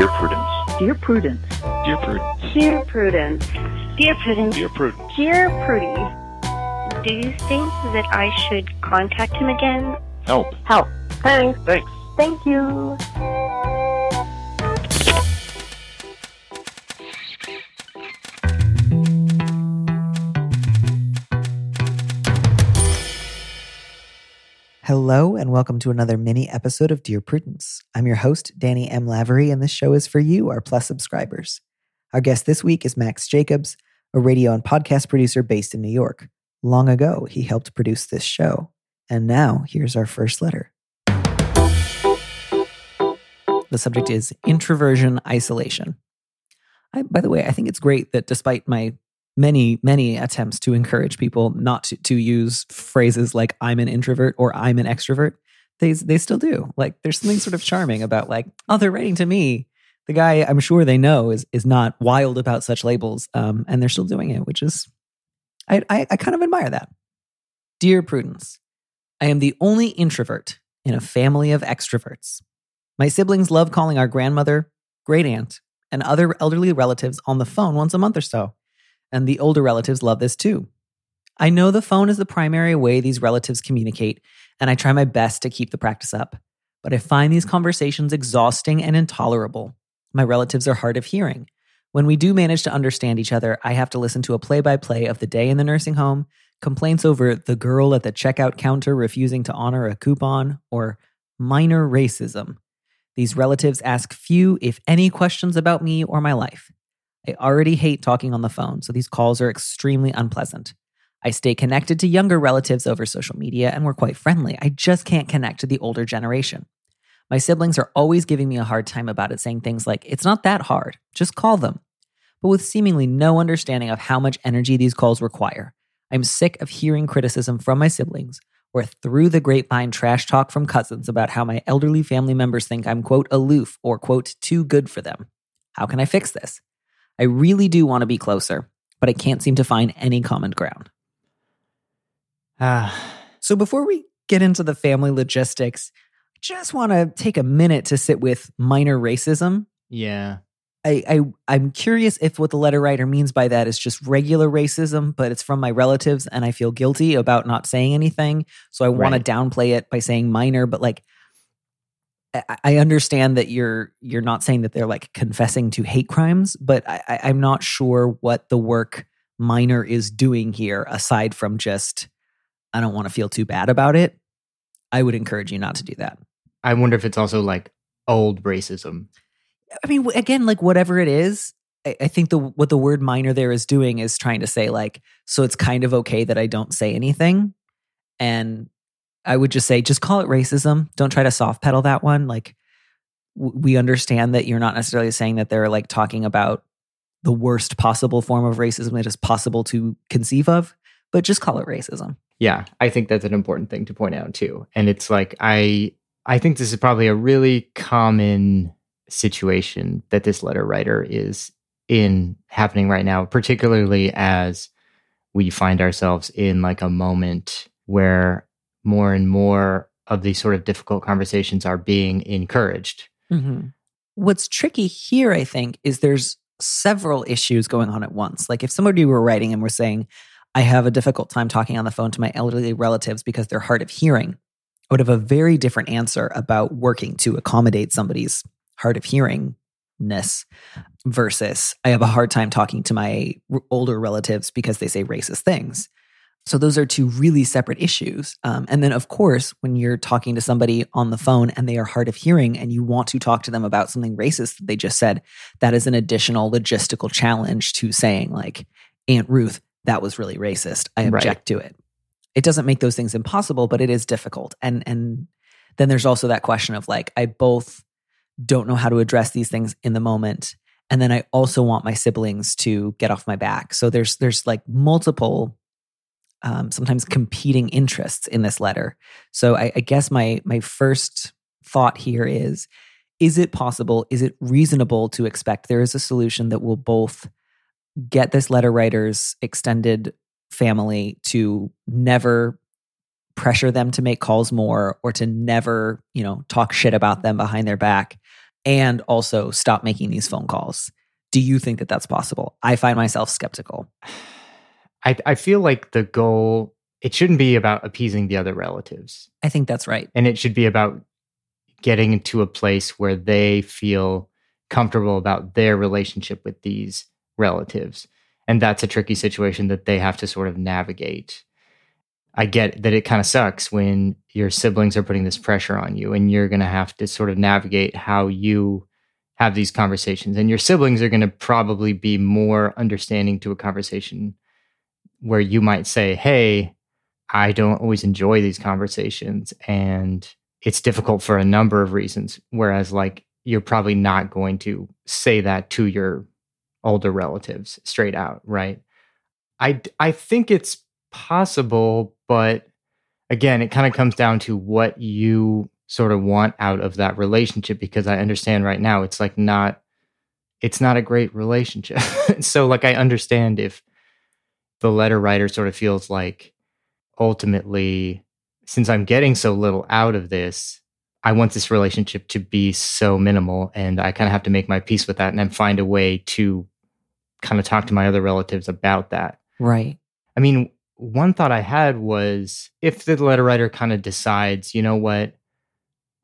Dear Prudence. Dear Prudence. Dear Prudence. Dear Prudence. Dear Prudence. Dear Prudence. Dear Prudy. Do you think that I should contact him again? Help. Help. Thanks. Thanks. Thank you. Hello, and welcome to another mini episode of Dear Prudence. I'm your host, Danny M. Lavery, and this show is for you, our Plus subscribers. Our guest this week is Max Jacobs, a radio and podcast producer based in New York. Long ago, he helped produce this show. And now, here's our first letter. The subject is introversion isolation. I, by the way, I think it's great that despite my many, many attempts to encourage people not to, to use phrases like I'm an introvert or I'm an extrovert, they, they still do. Like there's something sort of charming about like, oh, they're writing to me. The guy I'm sure they know is is not wild about such labels, um, and they're still doing it, which is I, I, I kind of admire that. Dear Prudence, I am the only introvert in a family of extroverts. My siblings love calling our grandmother, great aunt, and other elderly relatives on the phone once a month or so and the older relatives love this too. I know the phone is the primary way these relatives communicate, and I try my best to keep the practice up. But I find these conversations exhausting and intolerable. My relatives are hard of hearing. When we do manage to understand each other, I have to listen to a play by play of the day in the nursing home, complaints over the girl at the checkout counter refusing to honor a coupon, or minor racism. These relatives ask few, if any, questions about me or my life. I already hate talking on the phone, so these calls are extremely unpleasant. I stay connected to younger relatives over social media and we're quite friendly. I just can't connect to the older generation. My siblings are always giving me a hard time about it, saying things like, it's not that hard, just call them. But with seemingly no understanding of how much energy these calls require. I'm sick of hearing criticism from my siblings or through the grapevine trash talk from cousins about how my elderly family members think I'm, quote, aloof or, quote, too good for them. How can I fix this? I really do want to be closer, but I can't seem to find any common ground. Ah. So before we get into the family logistics, I just want to take a minute to sit with minor racism. Yeah. I, I I'm curious if what the letter writer means by that is just regular racism, but it's from my relatives and I feel guilty about not saying anything. So I want Right. to downplay it by saying minor, but like I- I understand that you're you're not saying that they're like confessing to hate crimes, but I, I- I'm not sure what the work minor is doing here aside from just I don't want to feel too bad about it. I would encourage you not to do that. I wonder if it's also like old racism. I mean, again, like whatever it is, I, I think the what the word minor there is doing is trying to say like, so it's kind of okay that I don't say anything, and I would just say, just call it racism. Don't try to soft pedal that one. Like, we understand that you're not necessarily saying that they're like talking about the worst possible form of racism that is possible to conceive of, but just call it racism. Yeah, I think that's an important thing to point out too. And it's like I I think this is probably a really common situation that this letter writer is in happening right now, particularly as we find ourselves in like a moment where more and more of these sort of difficult conversations are being encouraged. Mm-hmm. What's tricky here, I think, is there's several issues going on at once. Like if somebody were writing and were saying, I have a difficult time talking on the phone to my elderly relatives because they're hard of hearing, I would have a very different answer about working to accommodate somebody's hard of hearingness versus I have a hard time talking to my older relatives because they say racist things. So those are two really separate issues. Um, and then, of course, when you're talking to somebody on the phone and they are hard of hearing and you want to talk to them about something racist that they just said, that is an additional logistical challenge to saying, like, Aunt Ruth, that was really racist. I Right. object to it. It doesn't make those things impossible, but it is difficult. And and then there's also that question of like, I both don't know how to address these things in the moment and then i also want my siblings to get off my back so there's there's like multiple um, sometimes competing interests in this letter so I, I guess my my first thought here is is it possible is it reasonable to expect there is a solution that will both get this letter writer's extended family to never pressure them to make calls more or to never you know talk shit about them behind their back and also stop making these phone calls. Do you think that that's possible? I find myself skeptical. I, I feel like the goal it shouldn't be about appeasing the other relatives. I think that's right. And it should be about getting into a place where they feel comfortable about their relationship with these relatives. And that's a tricky situation that they have to sort of navigate. I get that it kind of sucks when your siblings are putting this pressure on you and you're going to have to sort of navigate how you have these conversations. And your siblings are going to probably be more understanding to a conversation where you might say, Hey, I don't always enjoy these conversations and it's difficult for a number of reasons. Whereas, like, you're probably not going to say that to your older relatives straight out, right? I, I think it's possible, but again, it kind of comes down to what you sort of want out of that relationship because I understand right now it's like not it's not a great relationship. so like I understand if the letter writer sort of feels like ultimately, since I'm getting so little out of this, I want this relationship to be so minimal. And I kind of have to make my peace with that and then find a way to kind of talk to my other relatives about that. Right. I mean, one thought I had was if the letter writer kind of decides, you know what,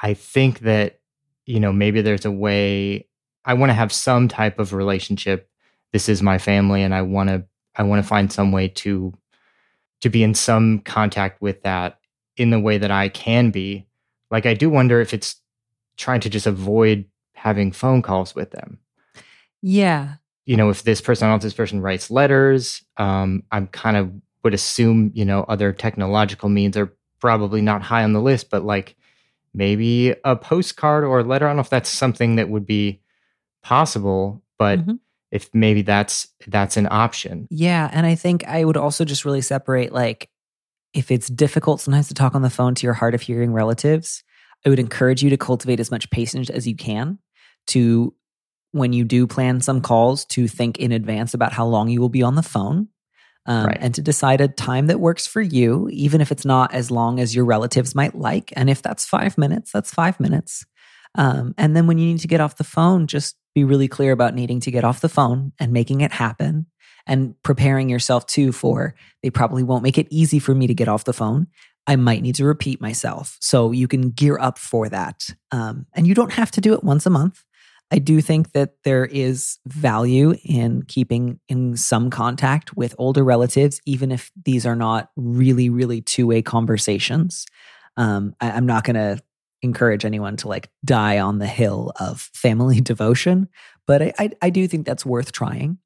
I think that, you know, maybe there's a way I want to have some type of relationship. This is my family and I want to I want to find some way to to be in some contact with that in the way that I can be. Like, I do wonder if it's trying to just avoid having phone calls with them. Yeah. You know, if this person, I if this person writes letters, um, I'm kind of would assume, you know, other technological means are probably not high on the list, but like maybe a postcard or a letter. I don't know if that's something that would be possible, but mm-hmm if maybe that's that's an option. Yeah, and I think I would also just really separate like if it's difficult sometimes to talk on the phone to your hard of hearing relatives, I would encourage you to cultivate as much patience as you can to when you do plan some calls to think in advance about how long you will be on the phone um, right. and to decide a time that works for you, even if it's not as long as your relatives might like. And if that's five minutes, that's five minutes. Um, and then when you need to get off the phone, just be really clear about needing to get off the phone and making it happen and preparing yourself too for they probably won't make it easy for me to get off the phone. I might need to repeat myself. So you can gear up for that. Um, and you don't have to do it once a month. I do think that there is value in keeping in some contact with older relatives, even if these are not really, really two way conversations. Um, I, I'm not going to encourage anyone to like die on the hill of family devotion, but I, I, I do think that's worth trying.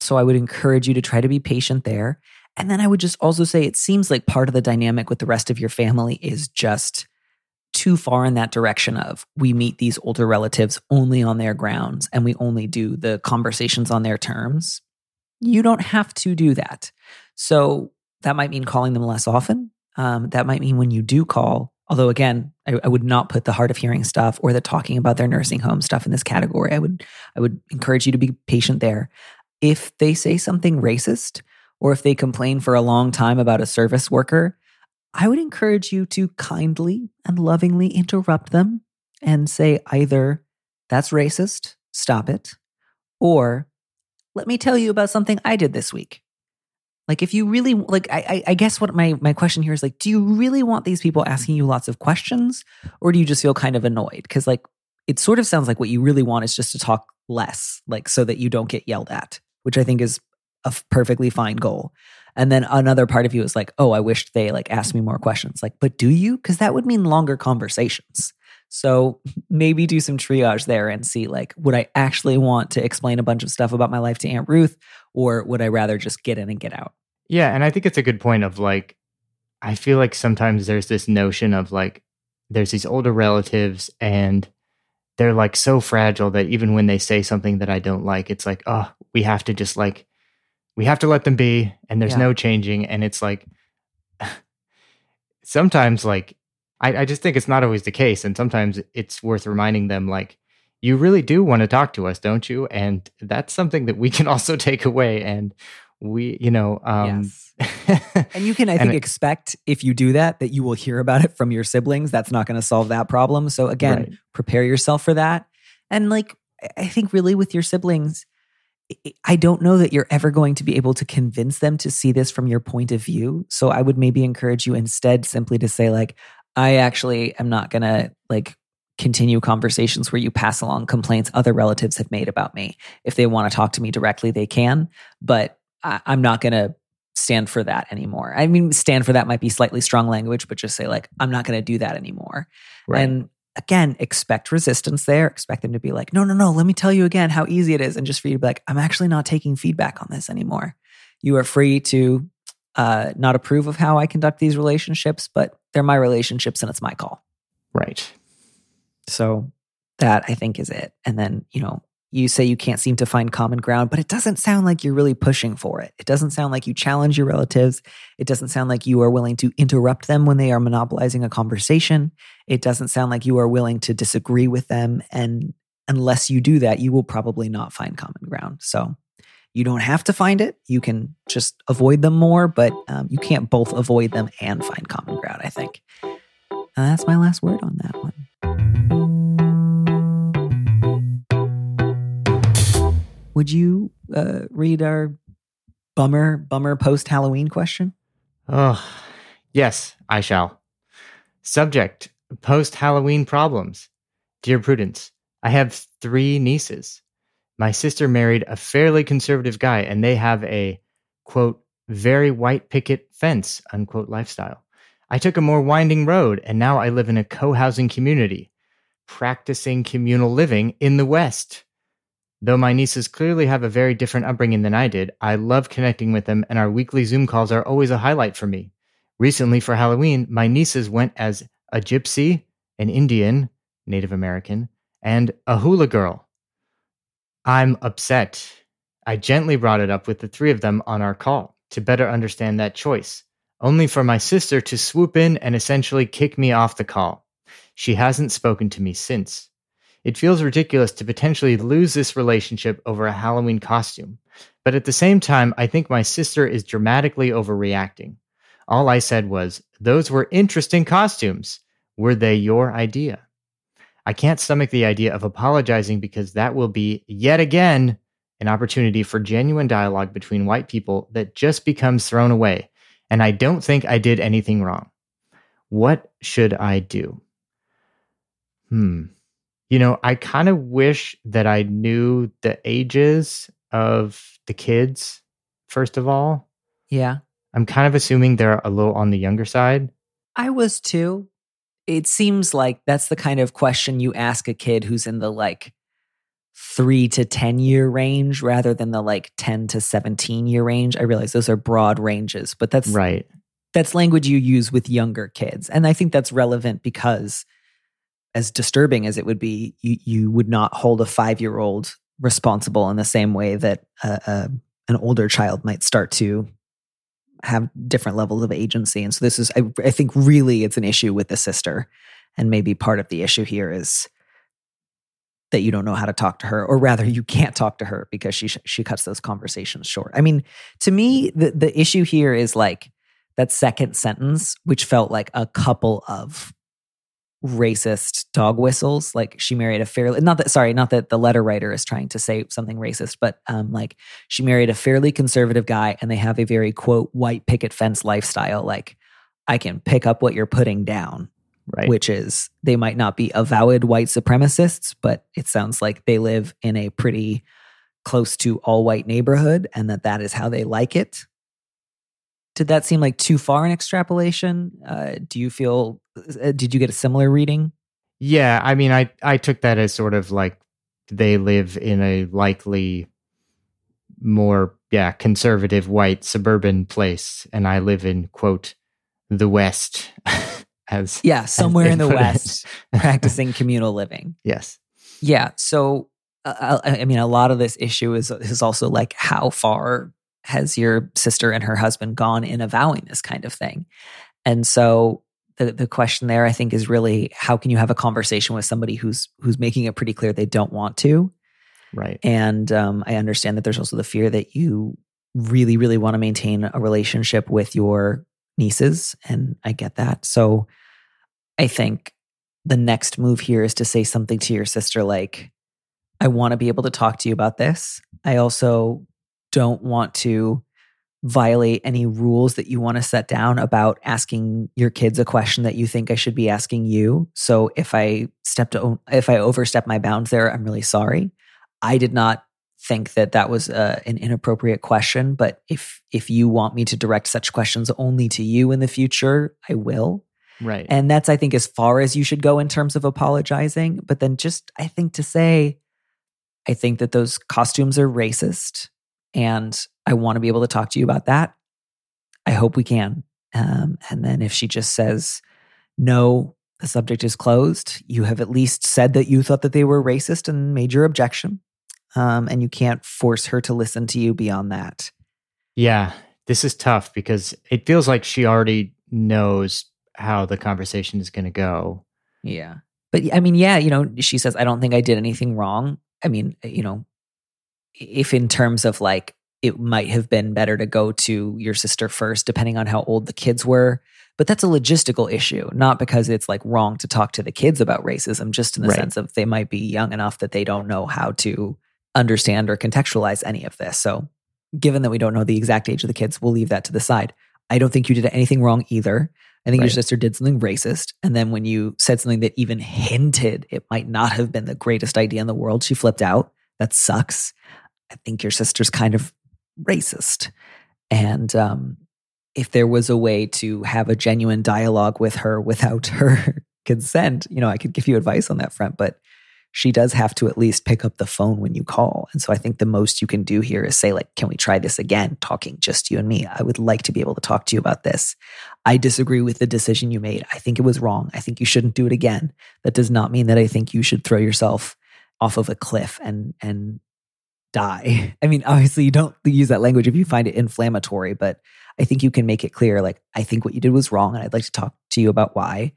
So I would encourage you to try to be patient there. And then I would just also say it seems like part of the dynamic with the rest of your family is just too far in that direction of we meet these older relatives only on their grounds and we only do the conversations on their terms. You don't have to do that. So that might mean calling them less often. Um, that might mean when you do call, Although again, I, I, would not put the hard of hearing stuff or the talking about their nursing home stuff in this category. I would I would encourage you to be patient there. If they say something racist or if they complain for a long time about a service worker, I would encourage you to kindly and lovingly interrupt them and say either that's racist, stop it, or let me tell you about something I did this week. Like if you really like I, I guess what my my question here is like, do you really want these people asking you lots of questions? Or do you just feel kind of annoyed? Because like it sort of sounds like what you really want is just to talk less, like so that you don't get yelled at, which I think is a perfectly fine goal. And then another part of you is like, oh, I wish they like asked me more questions. Like, but do you? Because that would mean longer conversations. So maybe do some triage there and see like, would I actually want to explain a bunch of stuff about my life to Aunt Ruth, or would I rather just get in and get out? Yeah, and I think it's a good point of like, I feel like sometimes there's this notion of like, there's these older relatives and they're like so fragile that even when they say something that I don't like, it's like, oh, we have to just like, we have to let them be and there's yeah. no changing. And it's like, sometimes like I, I just think it's not always the case. And sometimes it's worth reminding them, like, you really do want to talk to us, don't you? And that's something that we can also take away. And we, you know, um, yes. and you can, I think, it- expect if you do that, that you will hear about it from your siblings. That's not going to solve that problem. So, again, Right. prepare yourself for that. And, like, I- think really with your siblings, I don't know that you're ever going to be able to convince them to see this from your point of view. So, I would maybe encourage you instead simply to say, like, I actually am not going to, like, continue conversations where you pass along complaints other relatives have made about me. If they want to talk to me directly, they can. But I, I'm not going to stand for that anymore. I mean, stand for that might be slightly strong language, but just say, like, I'm not going to do that anymore. right. And again, expect resistance there. Expect them to be like, no, no, no, let me tell you again how easy it is. And just for you to be like, I'm actually not taking feedback on this anymore. You are free to uh, not approve of how I conduct these relationships, but they're my relationships and it's my call. right. So that I think is it. And then, you know, you say you can't seem to find common ground, but it doesn't sound like you're really pushing for it. It doesn't sound like you challenge your relatives. It doesn't sound like you are willing to interrupt them when they are monopolizing a conversation. It doesn't sound like you are willing to disagree with them. And unless you do that, you will probably not find common ground. So you don't have to find it. You can just avoid them more, but um, you can't both avoid them and find common ground, I think. And that's my last word on that one. Would you uh, read our bummer bummer post Halloween question? Oh, yes, I shall. Subject Post Halloween problems. Dear Prudence, I have three nieces. My sister married a fairly conservative guy, and they have a quote, very white picket fence, unquote lifestyle. I took a more winding road, and now I live in a co housing community, practicing communal living in the West. Though my nieces clearly have a very different upbringing than I did, I love connecting with them, and our weekly Zoom calls are always a highlight for me. Recently, for Halloween, my nieces went as a gypsy, an Indian, Native American, and a hula girl. I'm upset. I gently brought it up with the three of them on our call to better understand that choice, only for my sister to swoop in and essentially kick me off the call. She hasn't spoken to me since. It feels ridiculous to potentially lose this relationship over a Halloween costume, but at the same time, I think my sister is dramatically overreacting. All I said was, Those were interesting costumes. Were they your idea? I can't stomach the idea of apologizing because that will be, yet again, an opportunity for genuine dialogue between white people that just becomes thrown away. And I don't think I did anything wrong. What should I do? Hmm. You know, I kind of wish that I knew the ages of the kids, first of all. Yeah. I'm kind of assuming they're a little on the younger side. I was too. It seems like that's the kind of question you ask a kid who's in the like three to 10 year range rather than the like 10 to 17 year range. I realize those are broad ranges, but that's Right. that's language you use with younger kids. And I think that's relevant because as disturbing as it would be, you, you would not hold a five year old responsible in the same way that uh, uh, an older child might start to have different levels of agency. And so this is, I, I think, really it's an issue with the sister. And maybe part of the issue here is that you don't know how to talk to her, or rather, you can't talk to her because she she cuts those conversations short. I mean, to me, the the issue here is like that second sentence, which felt like a couple of racist dog whistles. Like she married a fairly not that sorry, not that the letter writer is trying to say something racist, but um, like she married a fairly conservative guy, and they have a very quote white picket fence lifestyle. Like I can pick up what you're putting down, Right. which is they might not be avowed white supremacists, but it sounds like they live in a pretty close to all white neighborhood and that that is how they like it. Did that seem like too far an extrapolation? Uh, do you feel, did you get a similar reading? Yeah, I mean, I I took that as sort of like they live in a likely more yeah conservative white suburban place, and I live in quote the West as Yeah, somewhere they in the. West, practicing communal living. yes Yeah. So, uh, I I mean, a lot of this issue is is also like how far has your sister and her husband gone in avowing this kind of thing, and so the the question there, I think, is really how can you have a conversation with somebody who's who's making it pretty clear they don't want to, right and um, I understand that there's also the fear that you really, really want to maintain a relationship with your nieces. And I get that. So I think the next move here is to say something to your sister like, I want to be able to talk to you about this. I also don't want to violate any rules that you want to set down about asking your kids a question that you think I should be asking you. So if I stepped if I overstep my bounds there, I'm really sorry. I did not think that that was uh, an inappropriate question, but if if you want me to direct such questions only to you in the future, I will. Right. And that's I think as far as you should go in terms of apologizing, but then just I think to say I think that those costumes are racist and I want to be able to talk to you about that. I hope we can. Um, and then if she just says, no, the subject is closed, you have at least said that you thought that they were racist and made your objection. Um, and you can't force her to listen to you beyond that. Yeah, this is tough because it feels like she already knows how the conversation is going to go. Yeah. But I mean, yeah, you know, she says, I don't think I did anything wrong. I mean, you know, if in terms of like it might have been better to go to your sister first, depending on how old the kids were. But that's a logistical issue, not because it's like wrong to talk to the kids about racism, just in the right. sense of they might be young enough that they don't know how to understand or contextualize any of this. So, given that we don't know the exact age of the kids, we'll leave that to the side. I don't think you did anything wrong either. I think right. your sister did something racist. And then when you said something that even hinted it might not have been the greatest idea in the world, she flipped out. That sucks. I think your sister's kind of racist. And um, if there was a way to have a genuine dialogue with her without her consent, you know, I could give you advice on that front. But she does have to at least pick up the phone when you call. And so I think the most you can do here is say, like, can we try this again? Talking just you and me. I would like to be able to talk to you about this. I disagree with the decision you made. I think it was wrong. I think you shouldn't do it again. That does not mean that I think you should throw yourself off of a cliff and and die. I mean, obviously, you don't use that language if you find it inflammatory, but I think you can make it clear like, I think what you did was wrong, and I'd like to talk to you about why.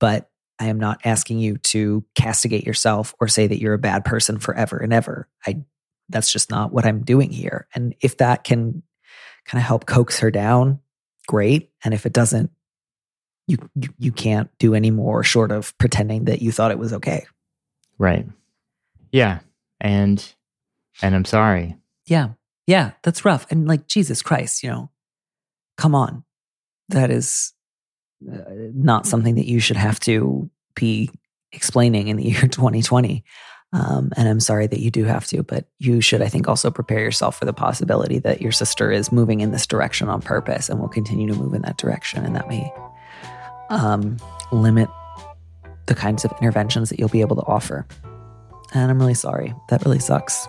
But I am not asking you to castigate yourself or say that you're a bad person forever and ever. I that's just not what I'm doing here. And if that can kind of help coax her down, great. And if it doesn't, you you, you can't do any more short of pretending that you thought it was okay. Right. Yeah. And and I'm sorry. Yeah. Yeah. That's rough. And like, Jesus Christ, you know, come on. That is uh, not something that you should have to be explaining in the year 2020. Um, and I'm sorry that you do have to, but you should, I think, also prepare yourself for the possibility that your sister is moving in this direction on purpose and will continue to move in that direction. And that may um, limit the kinds of interventions that you'll be able to offer. And I'm really sorry. That really sucks.